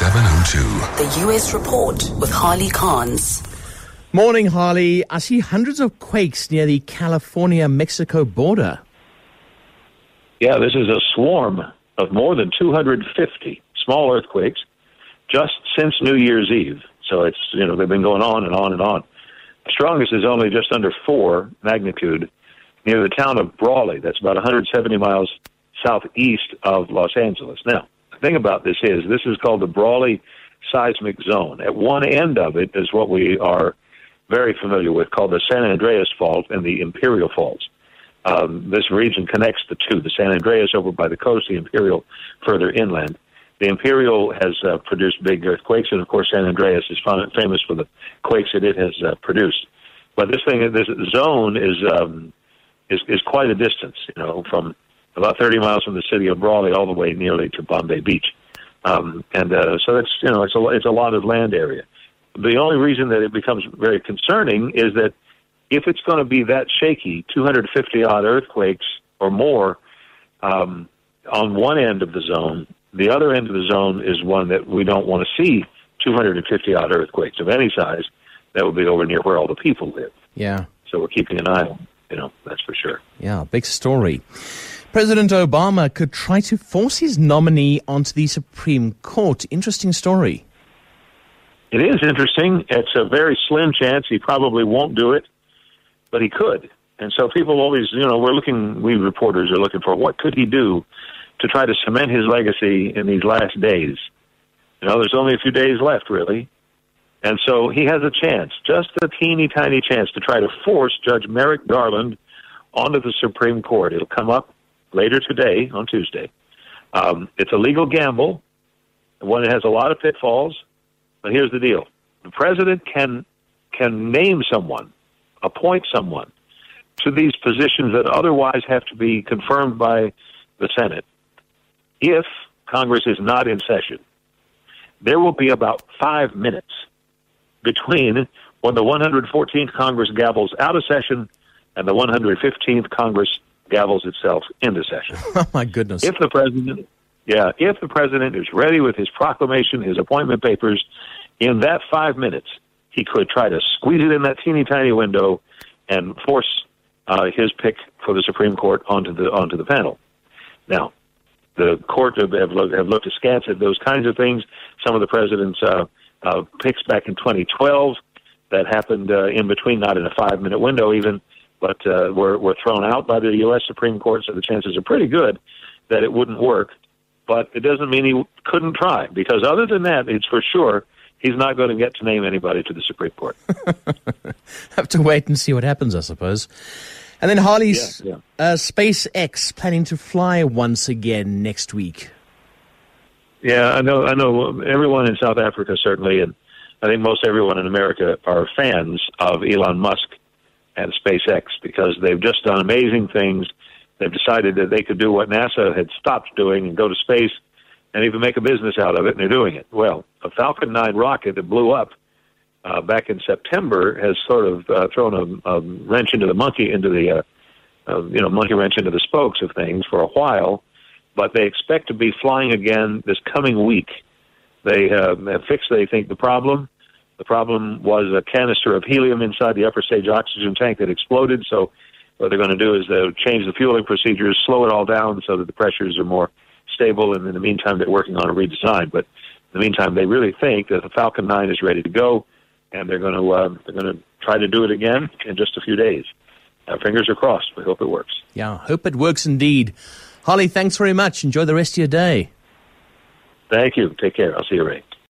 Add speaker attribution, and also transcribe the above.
Speaker 1: 702.
Speaker 2: The US Report with Harley Carnes.
Speaker 3: Morning, Harley. I see hundreds of quakes near the California Mexico border.
Speaker 4: Yeah, this is a swarm of more than 250 small earthquakes just since New Year's Eve. So it's, you know, they've been going on and on and on. The strongest is only just under four magnitude near the town of Brawley. That's about 170 miles southeast of Los Angeles. Now, the thing about this is this is called the Brawley seismic zone. At one end of it is what we are very familiar with called the San Andreas Fault and the Imperial Faults. Um, this region connects the two, the San Andreas over by the coast, the Imperial further inland. The Imperial has uh, produced big earthquakes, and of course, San Andreas is famous for the quakes that it has uh, produced. But this thing, this zone is, um, is is quite a distance, you know, from about 30 miles from the city of Brawley all the way nearly to Bombay Beach, um, and uh, so that's you know it's a it's a lot of land area. The only reason that it becomes very concerning is that if it's going to be that shaky, 250 odd earthquakes or more um, on one end of the zone, the other end of the zone is one that we don't want to see 250 odd earthquakes of any size. That would be over near where all the people live.
Speaker 3: Yeah.
Speaker 4: So we're keeping an eye on, you know, that's for sure.
Speaker 3: Yeah, big story. President Obama could try to force his nominee onto the Supreme Court. Interesting story.
Speaker 4: It is interesting. It's a very slim chance he probably won't do it, but he could. And so people always, you know, we're looking, we reporters are looking for what could he do to try to cement his legacy in these last days. You know, there's only a few days left, really. And so he has a chance, just a teeny tiny chance, to try to force Judge Merrick Garland onto the Supreme Court. It'll come up later today, on Tuesday. Um, it's a legal gamble, one that has a lot of pitfalls. But here's the deal: the president can can name someone, appoint someone to these positions that otherwise have to be confirmed by the Senate. If Congress is not in session, there will be about five minutes between when the 114th Congress gavels out of session and the 115th Congress gavels itself into session.
Speaker 3: Oh my goodness!
Speaker 4: If the president, yeah, if the president is ready with his proclamation, his appointment papers, in that five minutes, he could try to squeeze it in that teeny tiny window and force uh, his pick for the Supreme Court onto the onto the panel. Now, the court have, have, looked, have looked askance at those kinds of things. Some of the president's uh, uh, picks back in 2012 that happened uh, in between, not in a five minute window even, but uh, were, were thrown out by the U.S. Supreme Court, so the chances are pretty good that it wouldn't work. But it doesn't mean he couldn't try, because other than that, it's for sure he's not going to get to name anybody to the Supreme Court.
Speaker 3: Have to wait and see what happens, I suppose. And then Harley's
Speaker 4: Yeah,
Speaker 3: Uh, SpaceX planning to fly once again next week.
Speaker 4: Yeah, I know. I know. Everyone in South Africa certainly, and I think most everyone in America are fans of Elon Musk and SpaceX because they've just done amazing things. They've decided that they could do what NASA had stopped doing and go to space and even make a business out of it, and they're doing it. Well, a Falcon 9 rocket that blew up uh, back in September has sort of uh, thrown a, a wrench into the monkey into the uh, uh, you know monkey wrench into the spokes of things for a while but they expect to be flying again this coming week. They uh, have fixed, they think, the problem. The problem was a canister of helium inside the upper stage oxygen tank that exploded. So, what they're going to do is they'll change the fueling procedures, slow it all down so that the pressures are more stable. And in the meantime, they're working on a redesign. But in the meantime, they really think that the Falcon 9 is ready to go, and they're going to uh, they're going to try to do it again in just a few days. Our fingers are crossed. We hope it works.
Speaker 3: Yeah, hope it works indeed. Holly, thanks very much. Enjoy the rest of your day.
Speaker 4: Thank you. Take care. I'll see you, Ray.